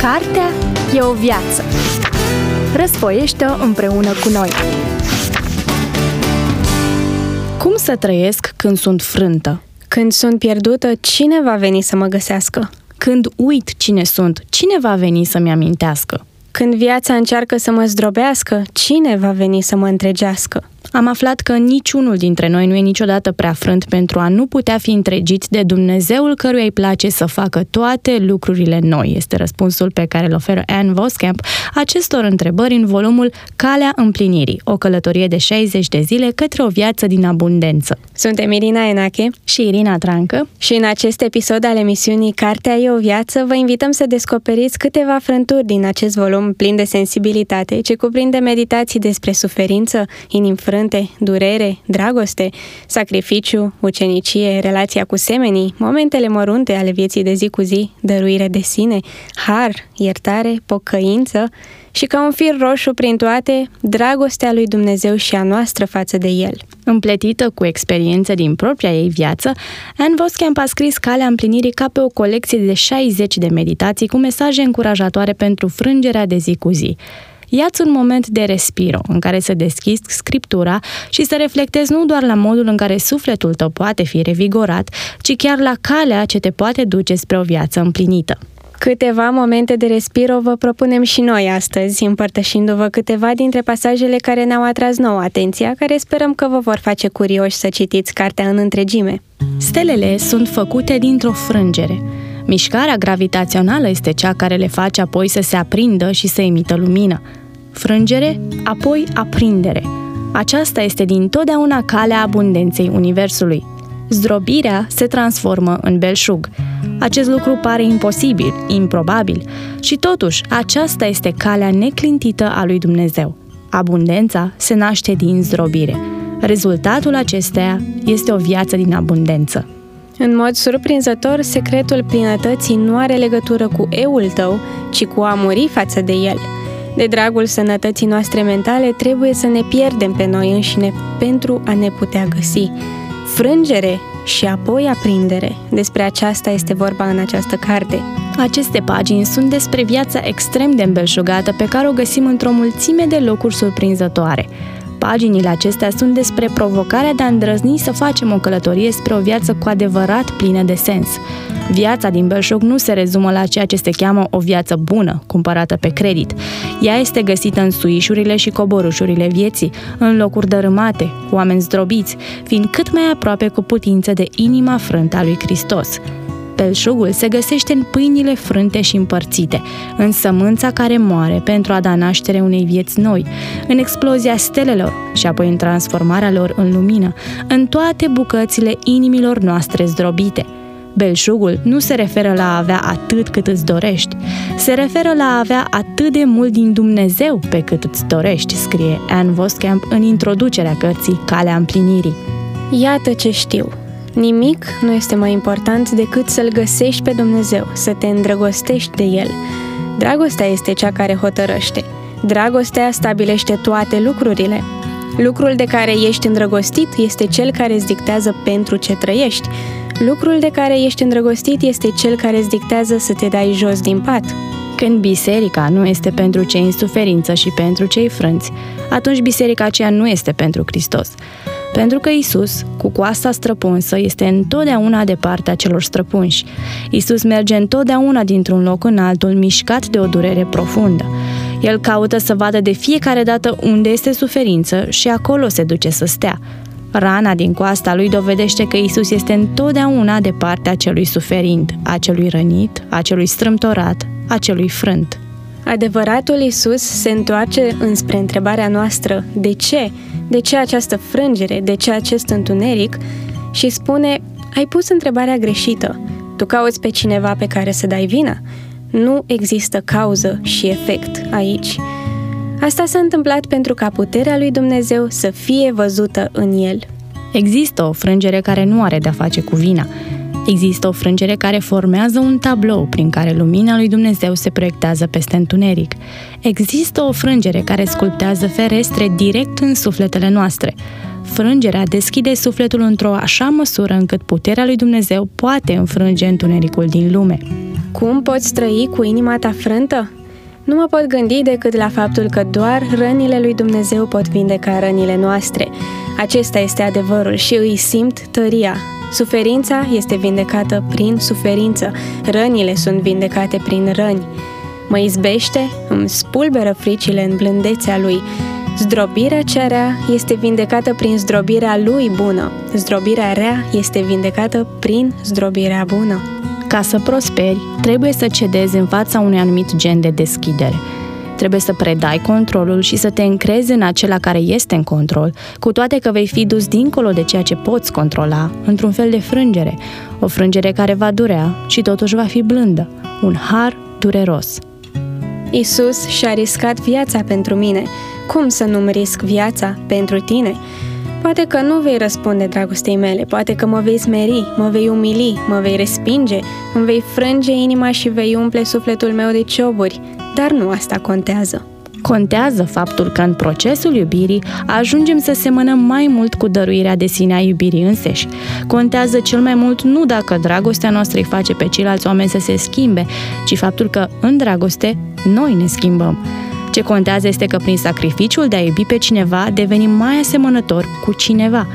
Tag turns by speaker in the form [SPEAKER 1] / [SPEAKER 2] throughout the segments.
[SPEAKER 1] Cartea e o viață. Răsfoiește-o împreună cu noi. Cum să trăiesc când sunt frântă?
[SPEAKER 2] Când sunt pierdută, cine va veni să mă găsească?
[SPEAKER 1] Când uit cine sunt, cine va veni să-mi amintească?
[SPEAKER 2] Când viața încearcă să mă zdrobească, cine va veni să mă întregească?
[SPEAKER 1] Am aflat că niciunul dintre noi nu e niciodată prea frânt pentru a nu putea fi întregit de Dumnezeul căruia îi place să facă toate lucrurile noi. Este răspunsul pe care îl oferă Anne Voskamp acestor întrebări în volumul Calea împlinirii, o călătorie de 60 de zile către o viață din abundență.
[SPEAKER 2] Suntem Irina Enache
[SPEAKER 1] și Irina Trancă
[SPEAKER 2] și în acest episod al emisiunii Cartea e o viață vă invităm să descoperiți câteva frânturi din acest volum plin de sensibilitate, ce cuprinde meditații despre suferință, inim frânte, durere, dragoste, sacrificiu, ucenicie, relația cu semenii, momentele mărunte ale vieții de zi cu zi, dăruire de sine, har, iertare, pocăință și ca un fir roșu prin toate, dragostea lui Dumnezeu și a noastră față de El.
[SPEAKER 1] Împletită cu experiențe din propria ei viață, Anne Voskamp a scris Calea împlinirii ca pe o colecție de 60 de meditații cu mesaje încurajatoare pentru frângerea de zi cu zi. Iați un moment de respiro în care să deschizi scriptura și să reflectezi nu doar la modul în care sufletul tău poate fi revigorat, ci chiar la calea ce te poate duce spre o viață împlinită.
[SPEAKER 2] Câteva momente de respiro vă propunem și noi astăzi, împărtășindu-vă câteva dintre pasajele care ne-au atras nouă atenția, care sperăm că vă vor face curioși să citiți cartea în întregime.
[SPEAKER 1] Stelele sunt făcute dintr-o frângere. Mișcarea gravitațională este cea care le face apoi să se aprindă și să emită lumină. Frângere, apoi aprindere. Aceasta este din totdeauna calea abundenței Universului. Zdrobirea se transformă în belșug. Acest lucru pare imposibil, improbabil, și totuși aceasta este calea neclintită a lui Dumnezeu. Abundența se naște din zdrobire. Rezultatul acesteia este o viață din abundență.
[SPEAKER 2] În mod surprinzător, secretul plinătății nu are legătură cu eul tău, ci cu a muri față de el. De dragul sănătății noastre mentale, trebuie să ne pierdem pe noi înșine pentru a ne putea găsi. Frângere și apoi aprindere. Despre aceasta este vorba în această carte.
[SPEAKER 1] Aceste pagini sunt despre viața extrem de îmbelșugată pe care o găsim într-o mulțime de locuri surprinzătoare. Paginile acestea sunt despre provocarea de a îndrăzni să facem o călătorie spre o viață cu adevărat plină de sens. Viața din belșug nu se rezumă la ceea ce se cheamă o viață bună, cumpărată pe credit. Ea este găsită în suișurile și coborușurile vieții, în locuri dărâmate, cu oameni zdrobiți, fiind cât mai aproape cu putință de inima frântă a lui Hristos. Belșugul se găsește în pâinile frânte și împărțite, în sămânța care moare pentru a da naștere unei vieți noi, în explozia stelelor și apoi în transformarea lor în lumină, în toate bucățile inimilor noastre zdrobite – Belșugul nu se referă la a avea atât cât îți dorești, se referă la a avea atât de mult din Dumnezeu pe cât îți dorești, scrie Anne Voskamp în introducerea cărții Calea împlinirii.
[SPEAKER 2] Iată ce știu. Nimic nu este mai important decât să-L găsești pe Dumnezeu, să te îndrăgostești de El. Dragostea este cea care hotărăște. Dragostea stabilește toate lucrurile. Lucrul de care ești îndrăgostit este cel care îți dictează pentru ce trăiești. Lucrul de care ești îndrăgostit este cel care îți dictează să te dai jos din pat.
[SPEAKER 1] Când biserica nu este pentru cei în suferință și pentru cei frânți, atunci biserica aceea nu este pentru Hristos. Pentru că Isus, cu coasta străpunsă, este întotdeauna de partea celor străpunși. Isus merge întotdeauna dintr-un loc în altul, mișcat de o durere profundă. El caută să vadă de fiecare dată unde este suferință și acolo se duce să stea. Rana din coasta lui dovedește că Isus este întotdeauna de partea celui suferind, a celui rănit, a celui strâmtorat, a celui frânt.
[SPEAKER 2] Adevăratul Isus se întoarce înspre întrebarea noastră de ce? De ce această frângere? De ce acest întuneric? Și spune, ai pus întrebarea greșită. Tu cauți pe cineva pe care să dai vina. Nu există cauză și efect aici. Asta s-a întâmplat pentru ca puterea lui Dumnezeu să fie văzută în el.
[SPEAKER 1] Există o frângere care nu are de-a face cu vina. Există o frângere care formează un tablou prin care lumina lui Dumnezeu se proiectează peste întuneric. Există o frângere care sculptează ferestre direct în sufletele noastre. Frângerea deschide sufletul într-o așa măsură încât puterea lui Dumnezeu poate înfrânge întunericul din lume.
[SPEAKER 2] Cum poți trăi cu inima ta frântă? Nu mă pot gândi decât la faptul că doar rănile lui Dumnezeu pot vindeca rănile noastre. Acesta este adevărul și îi simt tăria. Suferința este vindecată prin suferință, rănile sunt vindecate prin răni. Mă izbește, îmi spulberă fricile în blândețea lui. Zdrobirea cea rea este vindecată prin zdrobirea lui bună. Zdrobirea rea este vindecată prin zdrobirea bună.
[SPEAKER 1] Ca să prosperi, trebuie să cedezi în fața unui anumit gen de deschidere. Trebuie să predai controlul și să te încrezi în acela care este în control, cu toate că vei fi dus dincolo de ceea ce poți controla, într-un fel de frângere, o frângere care va durea și totuși va fi blândă, un har dureros.
[SPEAKER 2] Isus și-a riscat viața pentru mine. Cum să nu-mi risc viața pentru tine? Poate că nu vei răspunde dragostei mele, poate că mă vei smeri, mă vei umili, mă vei respinge, îmi vei frânge inima și vei umple sufletul meu de cioburi, dar nu asta contează.
[SPEAKER 1] Contează faptul că în procesul iubirii ajungem să semănăm mai mult cu dăruirea de sine a iubirii înseși. Contează cel mai mult nu dacă dragostea noastră îi face pe ceilalți oameni să se schimbe, ci faptul că în dragoste noi ne schimbăm. Ce contează este că prin sacrificiul de a iubi pe cineva devenim mai asemănători cu cineva.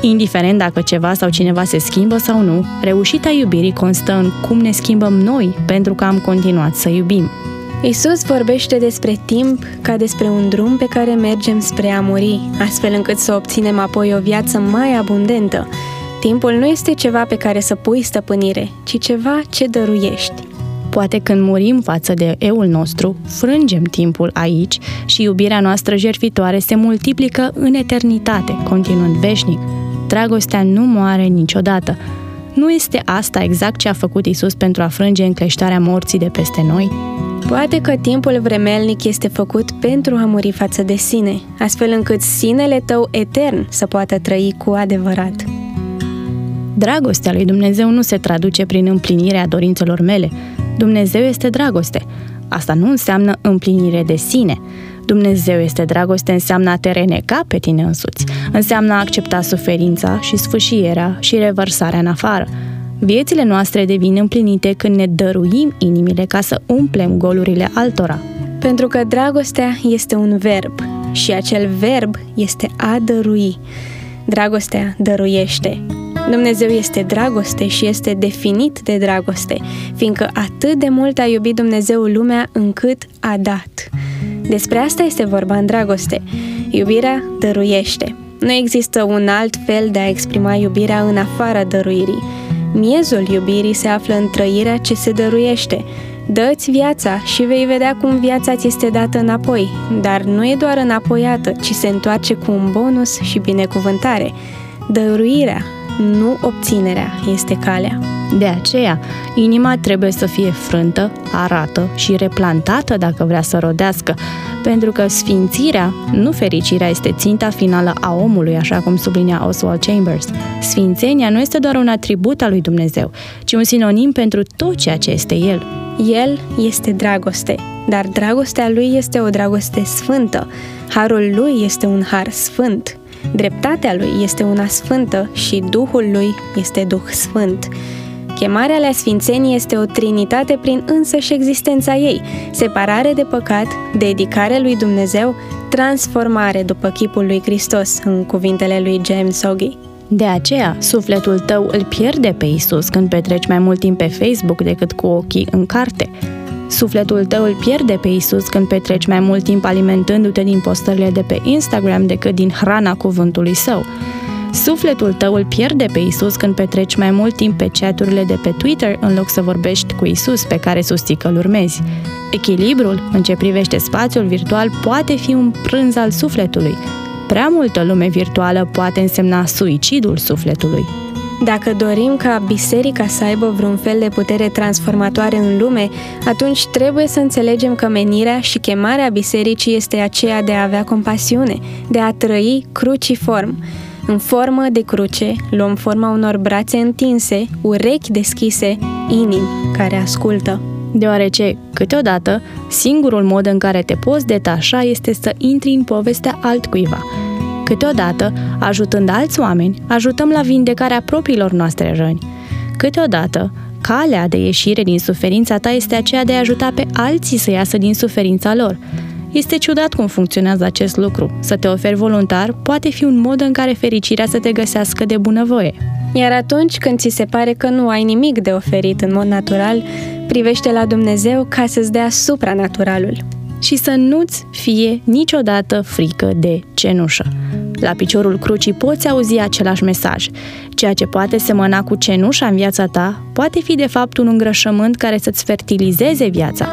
[SPEAKER 1] Indiferent dacă ceva sau cineva se schimbă sau nu, reușita iubirii constă în cum ne schimbăm noi pentru că am continuat să iubim.
[SPEAKER 2] Isus vorbește despre timp ca despre un drum pe care mergem spre a muri, astfel încât să obținem apoi o viață mai abundentă. Timpul nu este ceva pe care să pui stăpânire, ci ceva ce dăruiești.
[SPEAKER 1] Poate când murim față de eul nostru, frângem timpul aici și iubirea noastră jertfitoare se multiplică în eternitate, continuând veșnic. Dragostea nu moare niciodată. Nu este asta exact ce a făcut Isus pentru a frânge încleștarea morții de peste noi?
[SPEAKER 2] Poate că timpul vremelnic este făcut pentru a muri față de sine, astfel încât sinele tău etern să poată trăi cu adevărat.
[SPEAKER 1] Dragostea lui Dumnezeu nu se traduce prin împlinirea dorințelor mele, Dumnezeu este dragoste. Asta nu înseamnă împlinire de sine. Dumnezeu este dragoste înseamnă a te reneca pe tine însuți, înseamnă a accepta suferința și sfâșierea și revărsarea în afară. Viețile noastre devin împlinite când ne dăruim inimile ca să umplem golurile altora.
[SPEAKER 2] Pentru că dragostea este un verb și acel verb este a dărui. Dragostea dăruiește. Dumnezeu este dragoste și este definit de dragoste, fiindcă atât de mult a iubit Dumnezeu lumea încât a dat. Despre asta este vorba în dragoste. Iubirea dăruiește. Nu există un alt fel de a exprima iubirea în afara dăruirii. Miezul iubirii se află în trăirea ce se dăruiește. Dă-ți viața și vei vedea cum viața ți este dată înapoi, dar nu e doar înapoiată, ci se întoarce cu un bonus și binecuvântare. Dăruirea nu obținerea este calea.
[SPEAKER 1] De aceea, inima trebuie să fie frântă, arată și replantată dacă vrea să rodească, pentru că sfințirea, nu fericirea, este ținta finală a omului, așa cum sublinia Oswald Chambers. Sfințenia nu este doar un atribut al lui Dumnezeu, ci un sinonim pentru tot ceea ce este El.
[SPEAKER 2] El este dragoste, dar dragostea lui este o dragoste sfântă. Harul lui este un har sfânt. Dreptatea lui este una sfântă și Duhul lui este Duh sfânt. Chemarea la sfințenie este o trinitate prin însăși existența ei, separare de păcat, dedicare lui Dumnezeu, transformare după chipul lui Hristos, în cuvintele lui James Oggy.
[SPEAKER 1] De aceea, sufletul tău îl pierde pe Isus când petreci mai mult timp pe Facebook decât cu ochii în carte. Sufletul tău îl pierde pe Isus când petreci mai mult timp alimentându-te din postările de pe Instagram decât din hrana cuvântului său. Sufletul tău îl pierde pe Isus când petreci mai mult timp pe chaturile de pe Twitter în loc să vorbești cu Isus pe care susții că îl urmezi. Echilibrul, în ce privește spațiul virtual, poate fi un prânz al sufletului. Prea multă lume virtuală poate însemna suicidul sufletului.
[SPEAKER 2] Dacă dorim ca biserica să aibă vreun fel de putere transformatoare în lume, atunci trebuie să înțelegem că menirea și chemarea bisericii este aceea de a avea compasiune, de a trăi cruciform. În formă de cruce, luăm forma unor brațe întinse, urechi deschise, inimi care ascultă.
[SPEAKER 1] Deoarece, câteodată, singurul mod în care te poți detașa este să intri în povestea altcuiva, Câteodată, ajutând alți oameni, ajutăm la vindecarea propriilor noastre răni. Câteodată, calea de ieșire din suferința ta este aceea de a ajuta pe alții să iasă din suferința lor. Este ciudat cum funcționează acest lucru. Să te oferi voluntar poate fi un mod în care fericirea să te găsească de bunăvoie.
[SPEAKER 2] Iar atunci când ți se pare că nu ai nimic de oferit în mod natural, privește la Dumnezeu ca să-ți dea supranaturalul.
[SPEAKER 1] Și să nu-ți fie niciodată frică de cenușă. La piciorul crucii poți auzi același mesaj. Ceea ce poate semăna cu cenușa în viața ta poate fi de fapt un îngrășământ care să-ți fertilizeze viața.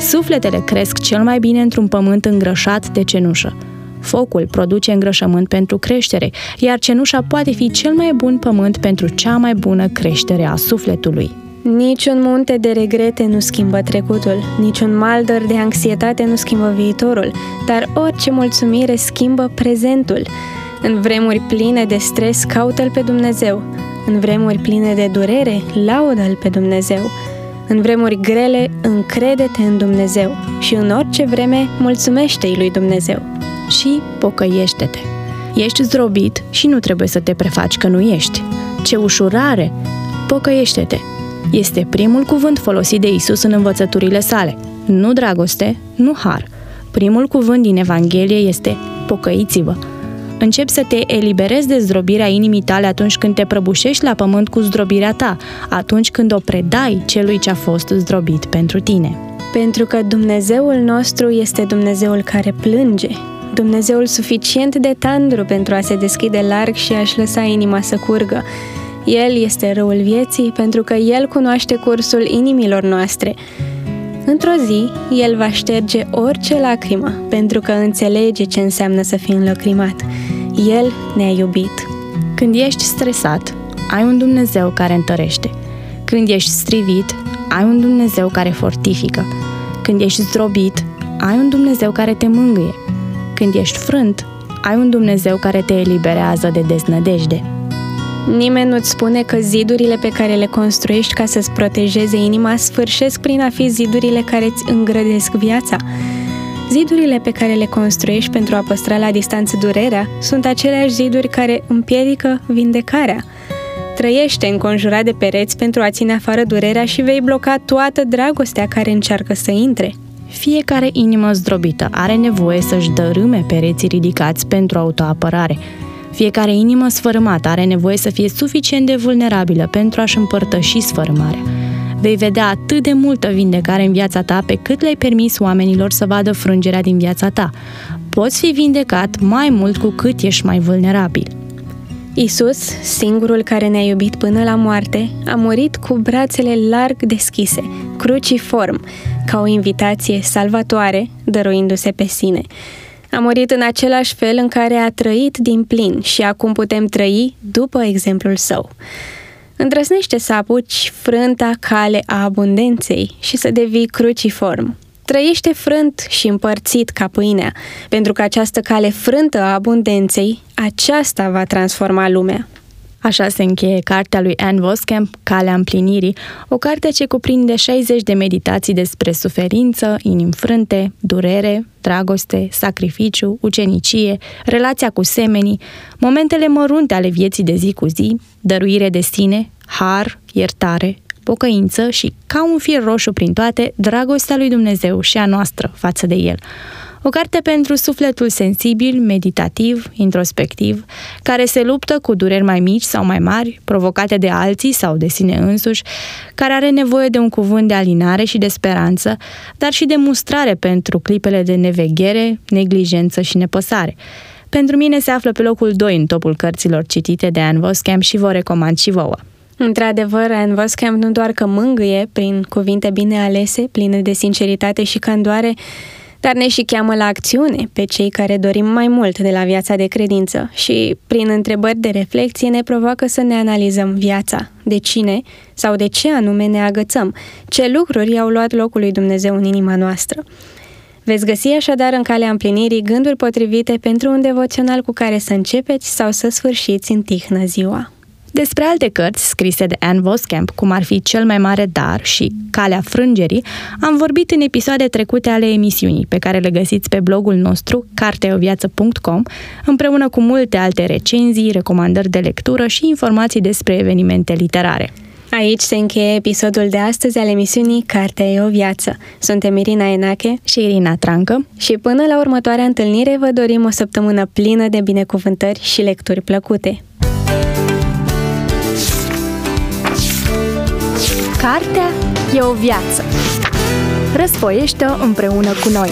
[SPEAKER 1] Sufletele cresc cel mai bine într-un pământ îngrășat de cenușă. Focul produce îngrășământ pentru creștere, iar cenușa poate fi cel mai bun pământ pentru cea mai bună creștere a sufletului.
[SPEAKER 2] Niciun munte de regrete nu schimbă trecutul, niciun maldăr de anxietate nu schimbă viitorul, dar orice mulțumire schimbă prezentul. În vremuri pline de stres, caută-L pe Dumnezeu. În vremuri pline de durere, laudă-L pe Dumnezeu. În vremuri grele, încrede-te în Dumnezeu și în orice vreme, mulțumește-i lui Dumnezeu.
[SPEAKER 1] Și pocăiește-te. Ești zdrobit și nu trebuie să te prefaci că nu ești. Ce ușurare! Pocăiește-te! Este primul cuvânt folosit de Isus în învățăturile sale. Nu dragoste, nu har. Primul cuvânt din Evanghelie este pocăiți-vă. Începi să te eliberezi de zdrobirea inimii tale atunci când te prăbușești la pământ cu zdrobirea ta, atunci când o predai celui ce a fost zdrobit pentru tine.
[SPEAKER 2] Pentru că Dumnezeul nostru este Dumnezeul care plânge, Dumnezeul suficient de tandru pentru a se deschide larg și a-și lăsa inima să curgă. El este răul vieții pentru că El cunoaște cursul inimilor noastre. Într-o zi, El va șterge orice lacrimă pentru că înțelege ce înseamnă să fii înlăcrimat. El ne-a iubit.
[SPEAKER 1] Când ești stresat, ai un Dumnezeu care întărește. Când ești strivit, ai un Dumnezeu care fortifică. Când ești zdrobit, ai un Dumnezeu care te mângâie. Când ești frânt, ai un Dumnezeu care te eliberează de deznădejde.
[SPEAKER 2] Nimeni nu-ți spune că zidurile pe care le construiești ca să-ți protejeze inima sfârșesc prin a fi zidurile care îți îngrădesc viața. Zidurile pe care le construiești pentru a păstra la distanță durerea sunt aceleași ziduri care împiedică vindecarea. Trăiește înconjurat de pereți pentru a ține afară durerea și vei bloca toată dragostea care încearcă să intre.
[SPEAKER 1] Fiecare inimă zdrobită are nevoie să-și dărâme pereții ridicați pentru autoapărare. Fiecare inimă sfărâmată are nevoie să fie suficient de vulnerabilă pentru a-și împărtăși sfărâmarea. Vei vedea atât de multă vindecare în viața ta pe cât le-ai permis oamenilor să vadă frângerea din viața ta. Poți fi vindecat mai mult cu cât ești mai vulnerabil.
[SPEAKER 2] Isus, singurul care ne-a iubit până la moarte, a murit cu brațele larg deschise, cruciform, ca o invitație salvatoare, dăruindu-se pe sine. A murit în același fel în care a trăit din plin și acum putem trăi după exemplul său. Îndrăznește să apuci frânta cale a abundenței și să devii cruciform. Trăiește frânt și împărțit ca pâinea, pentru că această cale frântă a abundenței, aceasta va transforma lumea.
[SPEAKER 1] Așa se încheie cartea lui Anne Voskamp, Calea împlinirii, o carte ce cuprinde 60 de meditații despre suferință, inim frânte, durere, dragoste, sacrificiu, ucenicie, relația cu semenii, momentele mărunte ale vieții de zi cu zi, dăruire de sine, har, iertare, pocăință și, ca un fir roșu prin toate, dragostea lui Dumnezeu și a noastră față de El. O carte pentru sufletul sensibil, meditativ, introspectiv, care se luptă cu dureri mai mici sau mai mari, provocate de alții sau de sine însuși, care are nevoie de un cuvânt de alinare și de speranță, dar și de mustrare pentru clipele de neveghere, neglijență și nepăsare. Pentru mine se află pe locul 2 în topul cărților citite de Anne Voskamp și vă recomand și vouă.
[SPEAKER 2] Într-adevăr, Anne Voskamp nu doar că mângâie prin cuvinte bine alese, pline de sinceritate și candoare, dar ne și cheamă la acțiune pe cei care dorim mai mult de la viața de credință și, prin întrebări de reflexie, ne provoacă să ne analizăm viața, de cine sau de ce anume ne agățăm, ce lucruri au luat locul lui Dumnezeu în inima noastră. Veți găsi așadar în calea împlinirii gânduri potrivite pentru un devoțional cu care să începeți sau să sfârșiți în tihnă ziua.
[SPEAKER 1] Despre alte cărți scrise de Anne Voskamp, cum ar fi Cel mai mare dar și Calea frângerii, am vorbit în episoade trecute ale emisiunii, pe care le găsiți pe blogul nostru carteoviață.com, împreună cu multe alte recenzii, recomandări de lectură și informații despre evenimente literare.
[SPEAKER 2] Aici se încheie episodul de astăzi al emisiunii Cartea e o viață. Suntem Irina Enache
[SPEAKER 1] și Irina Trancă
[SPEAKER 2] și până la următoarea întâlnire vă dorim o săptămână plină de binecuvântări și lecturi plăcute.
[SPEAKER 1] Cartea e o viață. Răsfoiește-o împreună cu noi.